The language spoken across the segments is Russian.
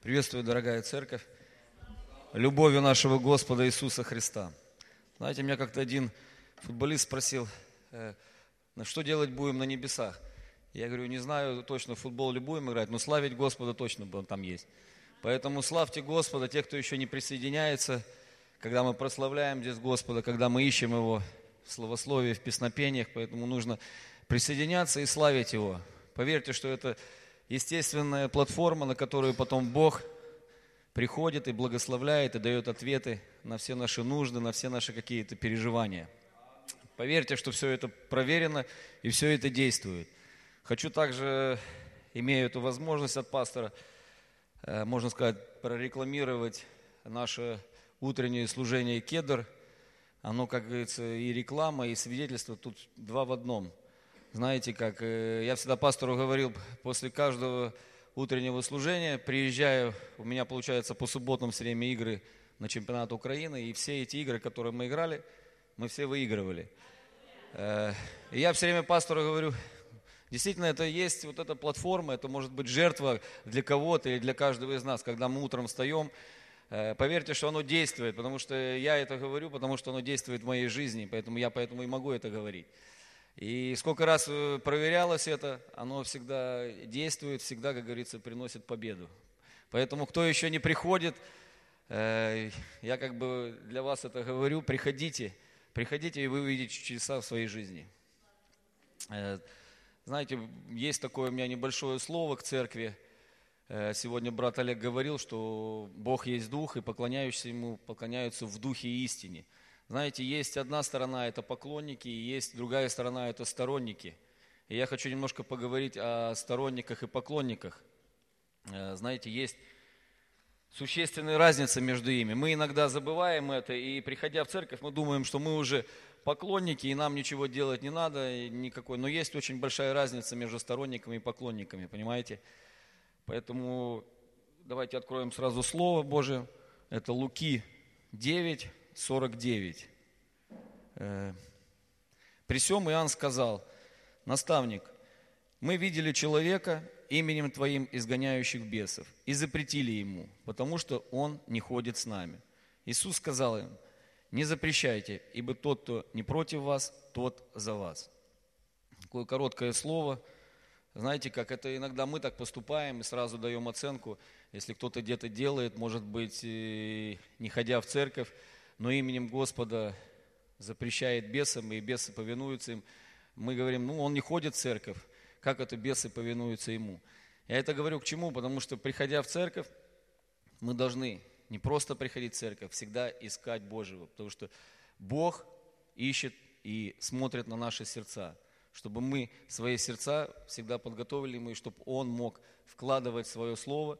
Приветствую, дорогая церковь, любовью нашего Господа Иисуса Христа. Знаете, меня как-то один футболист спросил, э, «Ну, что делать будем на небесах? Я говорю, не знаю точно, в футбол ли будем играть, но славить Господа точно он там есть. Поэтому славьте Господа, те, кто еще не присоединяется, когда мы прославляем здесь Господа, когда мы ищем Его в словословии, в песнопениях, поэтому нужно присоединяться и славить Его. Поверьте, что это естественная платформа, на которую потом Бог приходит и благословляет, и дает ответы на все наши нужды, на все наши какие-то переживания. Поверьте, что все это проверено и все это действует. Хочу также, имея эту возможность от пастора, э, можно сказать, прорекламировать наше утреннее служение «Кедр». Оно, как говорится, и реклама, и свидетельство тут два в одном – знаете, как э, я всегда пастору говорил, после каждого утреннего служения приезжаю, у меня получается по субботам все время игры на чемпионат Украины, и все эти игры, которые мы играли, мы все выигрывали. Э, и я все время пастору говорю, действительно, это есть вот эта платформа, это может быть жертва для кого-то или для каждого из нас, когда мы утром встаем, э, Поверьте, что оно действует, потому что я это говорю, потому что оно действует в моей жизни, поэтому я поэтому и могу это говорить. И сколько раз э, проверялось это, оно всегда действует, всегда, как говорится, приносит победу. Поэтому, кто еще не приходит, э, я как бы для вас это говорю, приходите, приходите, и вы увидите чудеса в своей жизни. Э, знаете, есть такое у меня небольшое слово к церкви. Сегодня брат Олег говорил, что Бог есть Дух, и поклоняющиеся Ему поклоняются в Духе и истине – знаете, есть одна сторона – это поклонники, и есть другая сторона – это сторонники. И я хочу немножко поговорить о сторонниках и поклонниках. Э, знаете, есть существенная разница между ими. Мы иногда забываем это, и приходя в церковь, мы думаем, что мы уже поклонники, и нам ничего делать не надо, никакой. Но есть очень большая разница между сторонниками и поклонниками, понимаете? Поэтому давайте откроем сразу Слово Божие. Это Луки 9, 49. Э, При всем Иоанн сказал, наставник, мы видели человека именем Твоим изгоняющих бесов и запретили ему, потому что он не ходит с нами. Иисус сказал им, не запрещайте, ибо тот, кто не против вас, тот за вас. Такое короткое слово. Знаете, как это иногда мы так поступаем и сразу даем оценку, если кто-то где-то делает, может быть, не ходя в церковь, но именем Господа запрещает бесам, и бесы повинуются им, мы говорим, ну, он не ходит в церковь, как это бесы повинуются ему? Я это говорю к чему? Потому что, приходя в церковь, мы должны не просто приходить в церковь, всегда искать Божьего, потому что Бог ищет и смотрит на наши сердца, чтобы мы свои сердца всегда подготовили мы, чтобы Он мог вкладывать свое слово,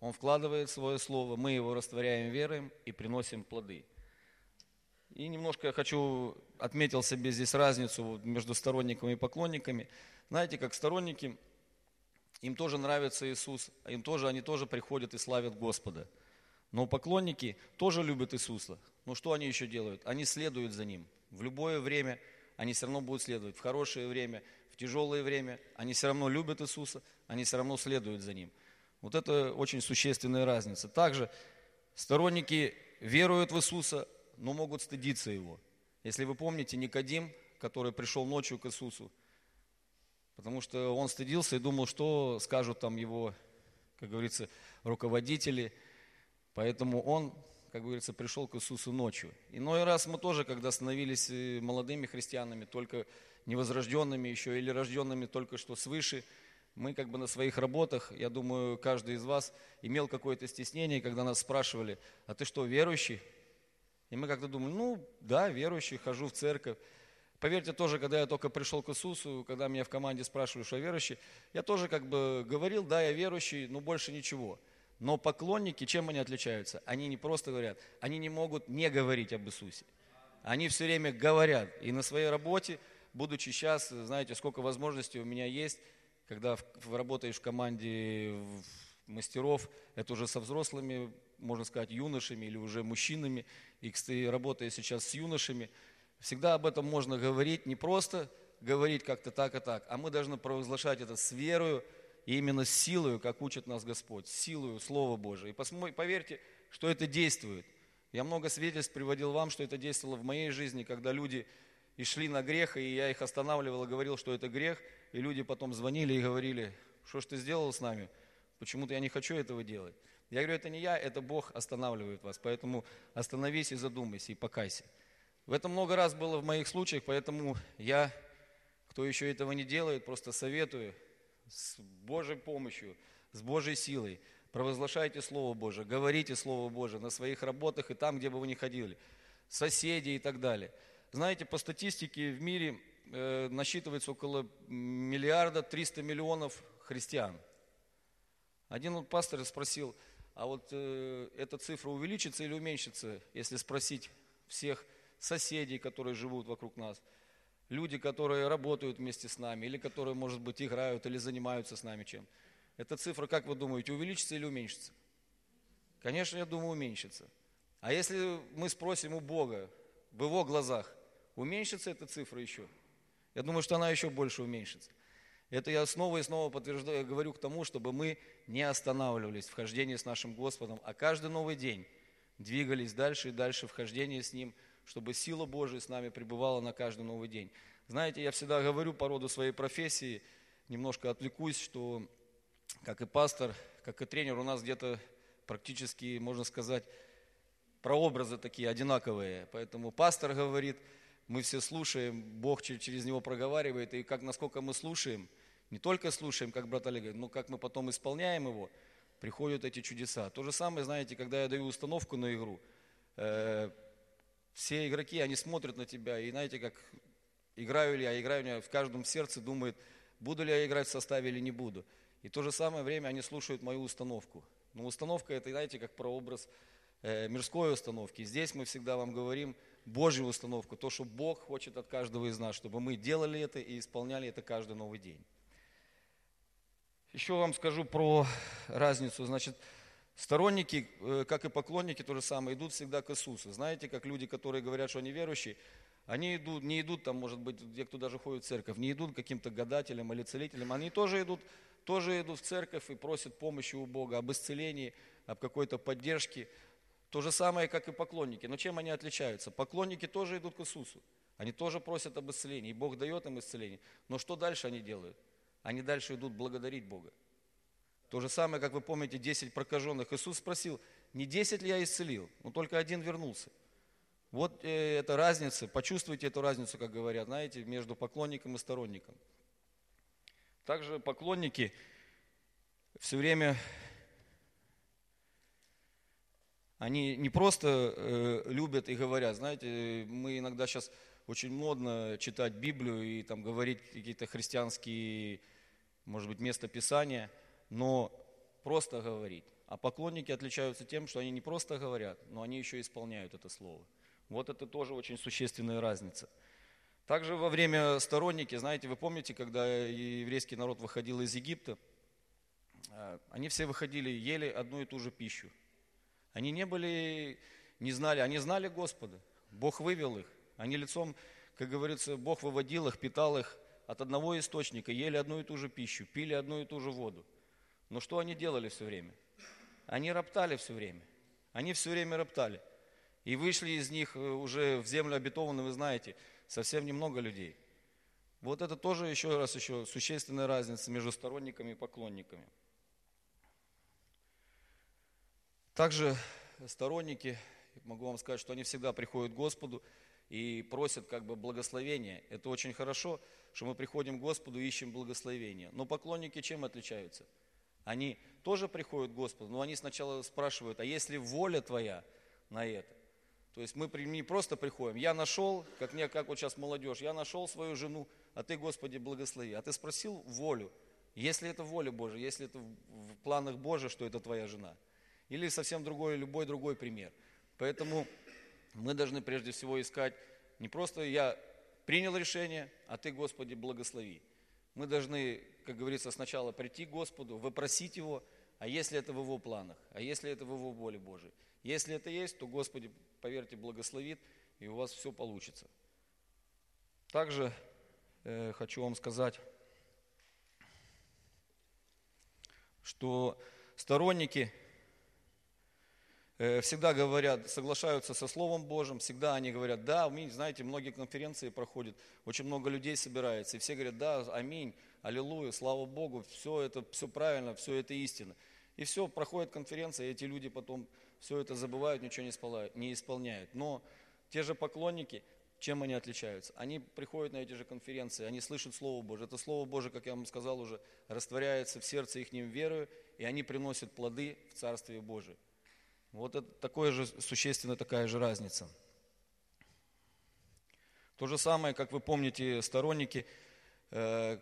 Он вкладывает свое слово, мы его растворяем верой и приносим плоды. И немножко я хочу, отметил себе здесь разницу между сторонниками и поклонниками. Знаете, как сторонники, им тоже нравится Иисус, им тоже, они тоже приходят и славят Господа. Но поклонники тоже любят Иисуса. Но что они еще делают? Они следуют за Ним. В любое время они все равно будут следовать. В хорошее время, в тяжелое время они все равно любят Иисуса, они все равно следуют за Ним. Вот это очень существенная разница. Также сторонники веруют в Иисуса, но могут стыдиться его. Если вы помните, Никодим, который пришел ночью к Иисусу, потому что он стыдился и думал, что скажут там его, как говорится, руководители. Поэтому он, как говорится, пришел к Иисусу ночью. Иной раз мы тоже, когда становились э, молодыми христианами, только невозрожденными еще или рожденными только что свыше, мы как бы на своих работах, я думаю, каждый из вас имел какое-то стеснение, когда нас спрашивали, а ты что, верующий? И мы как-то думаем, ну да, верующий, хожу в церковь. Поверьте, тоже, когда я только пришел к Иисусу, когда меня в команде спрашивали, что я верующий, я тоже как бы говорил, да, я верующий, но больше ничего. Но поклонники, чем они отличаются? Они не просто говорят, они не могут не говорить об Иисусе. Они все время говорят. И на своей работе, будучи сейчас, знаете, сколько возможностей у меня есть, когда работаешь в команде мастеров, это уже со взрослыми, можно сказать, юношами или уже мужчинами, и, кстати, работая сейчас с юношами, всегда об этом можно говорить, не просто говорить как-то так и так, а мы должны провозглашать это с верою и именно с силою, как учит нас Господь, с силою Слова Божие. И поверьте, что это действует. Я много свидетельств приводил вам, что это действовало в моей жизни, когда люди и шли на грех, и я их останавливал и говорил, что это грех, и люди потом звонили и говорили, что ж ты сделал с нами, почему-то я не хочу этого делать. Я говорю, это не я, это Бог останавливает вас, поэтому остановись и задумайся, и покайся. В этом много раз было в моих случаях, поэтому я, кто еще этого не делает, просто советую с Божьей помощью, с Божьей силой, провозглашайте Слово Божие, говорите Слово Божие на своих работах и там, где бы вы ни ходили, соседи и так далее. Знаете, по статистике в мире э, насчитывается около миллиарда триста миллионов христиан. Один вот пастор спросил, а вот э, эта цифра увеличится или уменьшится, если спросить всех соседей, которые живут вокруг нас, люди, которые работают вместе с нами, или которые, может быть, играют или занимаются с нами чем. Эта цифра, как вы думаете, увеличится или уменьшится? Конечно, я думаю, уменьшится. А если мы спросим у Бога, в Его глазах, уменьшится эта цифра еще? Я думаю, что она еще больше уменьшится. Это я снова и снова подтверждаю, говорю к тому, чтобы мы не останавливались в хождении с нашим Господом, а каждый новый день двигались дальше и дальше в хождении с Ним, чтобы сила Божия с нами пребывала на каждый новый день. Знаете, я всегда говорю по роду своей профессии, немножко отвлекусь, что как и пастор, как и тренер, у нас где-то практически, можно сказать, прообразы такие одинаковые. Поэтому пастор говорит, мы все слушаем, Бог через него проговаривает, и как насколько мы слушаем, не только слушаем, как брат Олег говорит, но как мы потом исполняем его, приходят эти чудеса. То же самое, знаете, когда я даю установку на игру, э, все игроки, они смотрят на тебя, и знаете, как играю ли я, играю ли я, в каждом сердце думает, буду ли я играть в составе или не буду. И в то же самое время они слушают мою установку. Но установка это, знаете, как прообраз э, мирской установки. Здесь мы всегда вам говорим Божью установку, то, что Бог хочет от каждого из нас, чтобы мы делали это и исполняли это каждый новый день. Еще вам скажу про разницу. Значит, Сторонники, э, как и поклонники, то же самое, идут всегда к Иисусу. Знаете, как люди, которые говорят, что они верующие, они идут, не идут там, может быть, где кто даже ходит в церковь, не идут к каким-то гадателям или целителям, они тоже идут, тоже идут в церковь и просят помощи у Бога, об исцелении, об какой-то поддержке. То же самое, как и поклонники. Но чем они отличаются? Поклонники тоже идут к Иисусу. Они тоже просят об исцелении, и Бог дает им исцеление. Но что дальше они делают? Они дальше идут благодарить Бога. То же самое, как вы помните, 10 прокаженных. Иисус спросил, не 10 ли я исцелил, но только один вернулся. Вот э, эта разница, почувствуйте эту разницу, как говорят, знаете, между поклонником и сторонником. Также поклонники все время, они не просто э, любят и говорят, знаете, мы иногда сейчас очень модно читать Библию и там говорить какие-то христианские, может быть, места Писания – но просто говорить. А поклонники отличаются тем, что они не просто говорят, но они еще исполняют это слово. Вот это тоже очень существенная разница. Также во время сторонники, знаете, вы помните, когда еврейский народ выходил из Египта, а, они все выходили, ели одну и ту же пищу. Они не были, не знали, они знали Господа. Бог вывел их. Они лицом, как говорится, Бог выводил их, питал их от одного источника, ели одну и ту же пищу, пили одну и ту же воду. Но что они делали все время? Они роптали все время. Они все время роптали. И вышли из них э, уже в землю обетованную, вы знаете, совсем немного людей. Вот это тоже еще раз еще существенная разница между сторонниками и поклонниками. Также сторонники, могу вам сказать, что они всегда приходят к Господу и просят как бы благословения. Это очень хорошо, что мы приходим к Господу и ищем благословения. Но поклонники чем отличаются? Они тоже приходят к Господу, но они сначала спрашивают, а если воля твоя на это? То есть мы не просто приходим, я нашел, как, мне, как вот сейчас молодежь, я нашел свою жену, а ты, Господи, благослови. А ты спросил волю, если это воля Божия, если это в планах Божия, что это твоя жена. Или совсем другой, любой другой пример. Поэтому мы должны прежде всего искать не просто я принял решение, а ты, Господи, благослови. Мы должны, как говорится, сначала прийти к Господу, вопросить Его, а если это в Его планах, а если это в Его воле Божией. Если это есть, то Господи, поверьте, благословит, и у вас все получится. Также э, хочу вам сказать, что сторонники всегда говорят, соглашаются со Словом Божьим, всегда они говорят, да, аминь, знаете, многие конференции проходят, очень много людей собирается, и все говорят, да, аминь, аллилуйя, слава Богу, все это, все правильно, все это истина. И все, проходит конференция, и эти люди потом все это забывают, ничего не исполняют. Но те же поклонники, чем они отличаются? Они приходят на эти же конференции, они слышат Слово Божие. Это Слово Божие, как я вам сказал уже, растворяется в сердце их верою, и они приносят плоды в Царствие Божие. Вот это такое же, существенная такая же разница. То же самое, как вы помните, сторонники, э,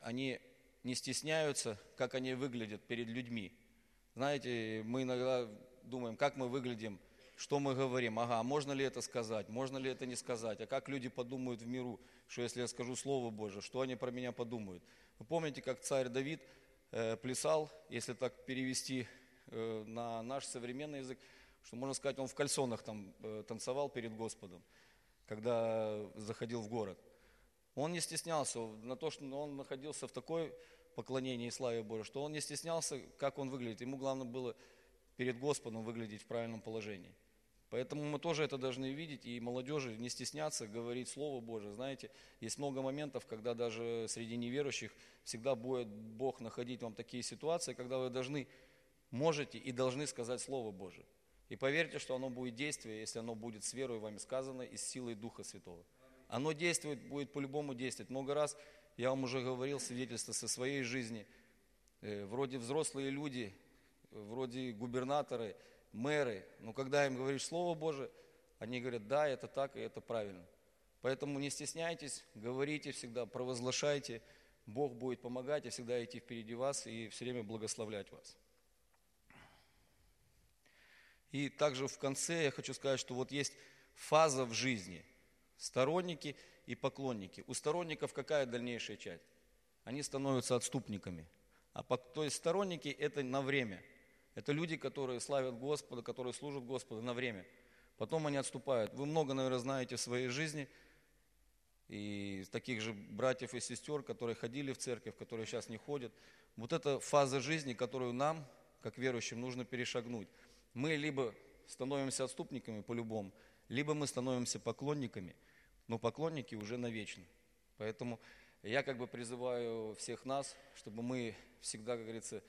они не стесняются, как они выглядят перед людьми. Знаете, мы иногда думаем, как мы выглядим, что мы говорим. Ага, можно ли это сказать, можно ли это не сказать. А как люди подумают в миру, что если я скажу Слово Божие, что они про меня подумают. Вы помните, как царь Давид э, плясал, если так перевести на наш современный язык, что можно сказать, он в кальсонах там э, танцевал перед Господом, когда заходил в город. Он не стеснялся на то, что он находился в такой поклонении и славе Божьей, что он не стеснялся, как он выглядит. Ему главное было перед Господом выглядеть в правильном положении. Поэтому мы тоже это должны видеть, и молодежи не стесняться говорить Слово Божие. Знаете, есть много моментов, когда даже среди неверующих всегда будет Бог находить вам такие ситуации, когда вы должны, можете и должны сказать Слово Божие. И поверьте, что оно будет действие, если оно будет с верой вами сказано и с силой Духа Святого. Оно действует, будет по-любому действовать. Много раз я вам уже говорил свидетельство со своей жизни. Э, вроде взрослые люди, вроде губернаторы, мэры, но когда им говоришь Слово Божие, они говорят, да, это так и это правильно. Поэтому не стесняйтесь, говорите всегда, провозглашайте, Бог будет помогать и всегда идти впереди вас и все время благословлять вас. И также в конце я хочу сказать, что вот есть фаза в жизни, сторонники – и поклонники. У сторонников какая дальнейшая часть? Они становятся отступниками. А то есть сторонники это на время. Это люди, которые славят Господа, которые служат Господу на время. Потом они отступают. Вы много, наверное, знаете в своей жизни и таких же братьев и сестер, которые ходили в церковь, которые сейчас не ходят. Вот это фаза жизни, которую нам, как верующим, нужно перешагнуть. Мы либо становимся отступниками по-любому, либо мы становимся поклонниками – но поклонники уже навечно. Поэтому я как бы призываю всех нас, чтобы мы всегда, как говорится,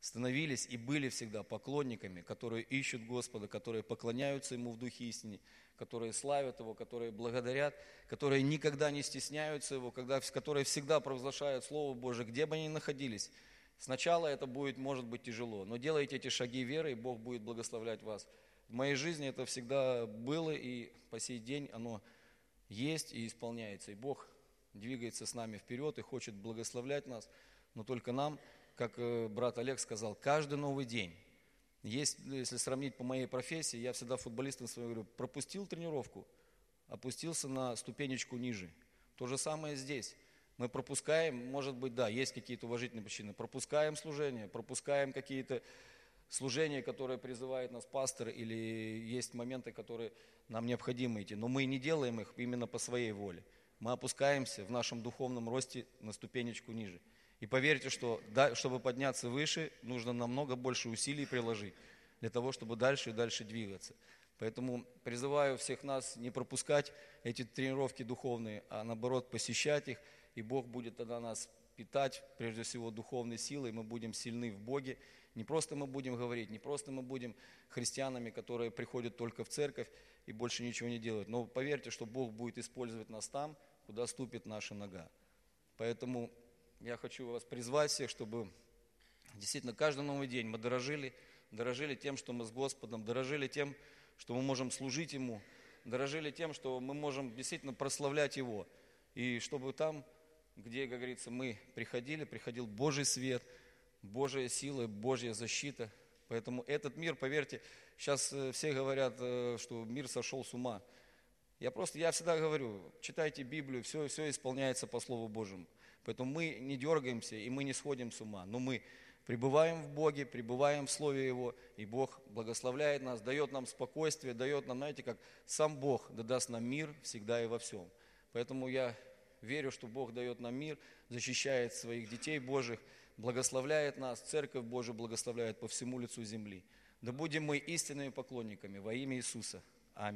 становились и были всегда поклонниками, которые ищут Господа, которые поклоняются Ему в Духе истине, которые славят Его, которые благодарят, которые никогда не стесняются Его, когда, которые всегда провозглашают Слово Божие, где бы они ни находились. Сначала это будет, может быть, тяжело, но делайте эти шаги веры, и Бог будет благословлять вас. В моей жизни это всегда было, и по сей день оно есть и исполняется. И Бог двигается с нами вперед и хочет благословлять нас. Но только нам, как э, брат Олег сказал, каждый новый день. Есть, если сравнить по моей профессии, я всегда футболистам своим говорю, пропустил тренировку, опустился на ступенечку ниже. То же самое здесь. Мы пропускаем, может быть, да, есть какие-то уважительные причины, пропускаем служение, пропускаем какие-то служение, которое призывает нас пастор, или есть моменты, которые нам необходимо идти, но мы не делаем их именно по своей воле. Мы опускаемся в нашем духовном росте на ступенечку ниже. И поверьте, что чтобы подняться выше, нужно намного больше усилий приложить для того, чтобы дальше и дальше двигаться. Поэтому призываю всех нас не пропускать эти тренировки духовные, а наоборот посещать их, и Бог будет тогда нас питать, прежде всего, духовной силой, мы будем сильны в Боге, не просто мы будем говорить, не просто мы будем христианами, которые приходят только в церковь и больше ничего не делают. Но поверьте, что Бог будет использовать нас там, куда ступит наша нога. Поэтому я хочу вас призвать всех, чтобы действительно каждый новый день мы дорожили, дорожили тем, что мы с Господом, дорожили тем, что мы можем служить Ему, дорожили тем, что мы можем действительно прославлять Его. И чтобы там, где, как говорится, мы приходили, приходил Божий свет – Божья сила, Божья защита. Поэтому этот мир, поверьте, сейчас э, все говорят, э, что мир сошел с ума. Я просто, я всегда говорю, читайте Библию, все, все исполняется по Слову Божьему. Поэтому мы не дергаемся и мы не сходим с ума, но мы пребываем в Боге, пребываем в Слове Его, и Бог благословляет нас, дает нам спокойствие, дает нам, знаете, как сам Бог даст нам мир всегда и во всем. Поэтому я верю, что Бог дает нам мир, защищает своих детей Божьих, благословляет нас, Церковь Божию благословляет по всему лицу земли. Да будем мы истинными поклонниками во имя Иисуса. Аминь.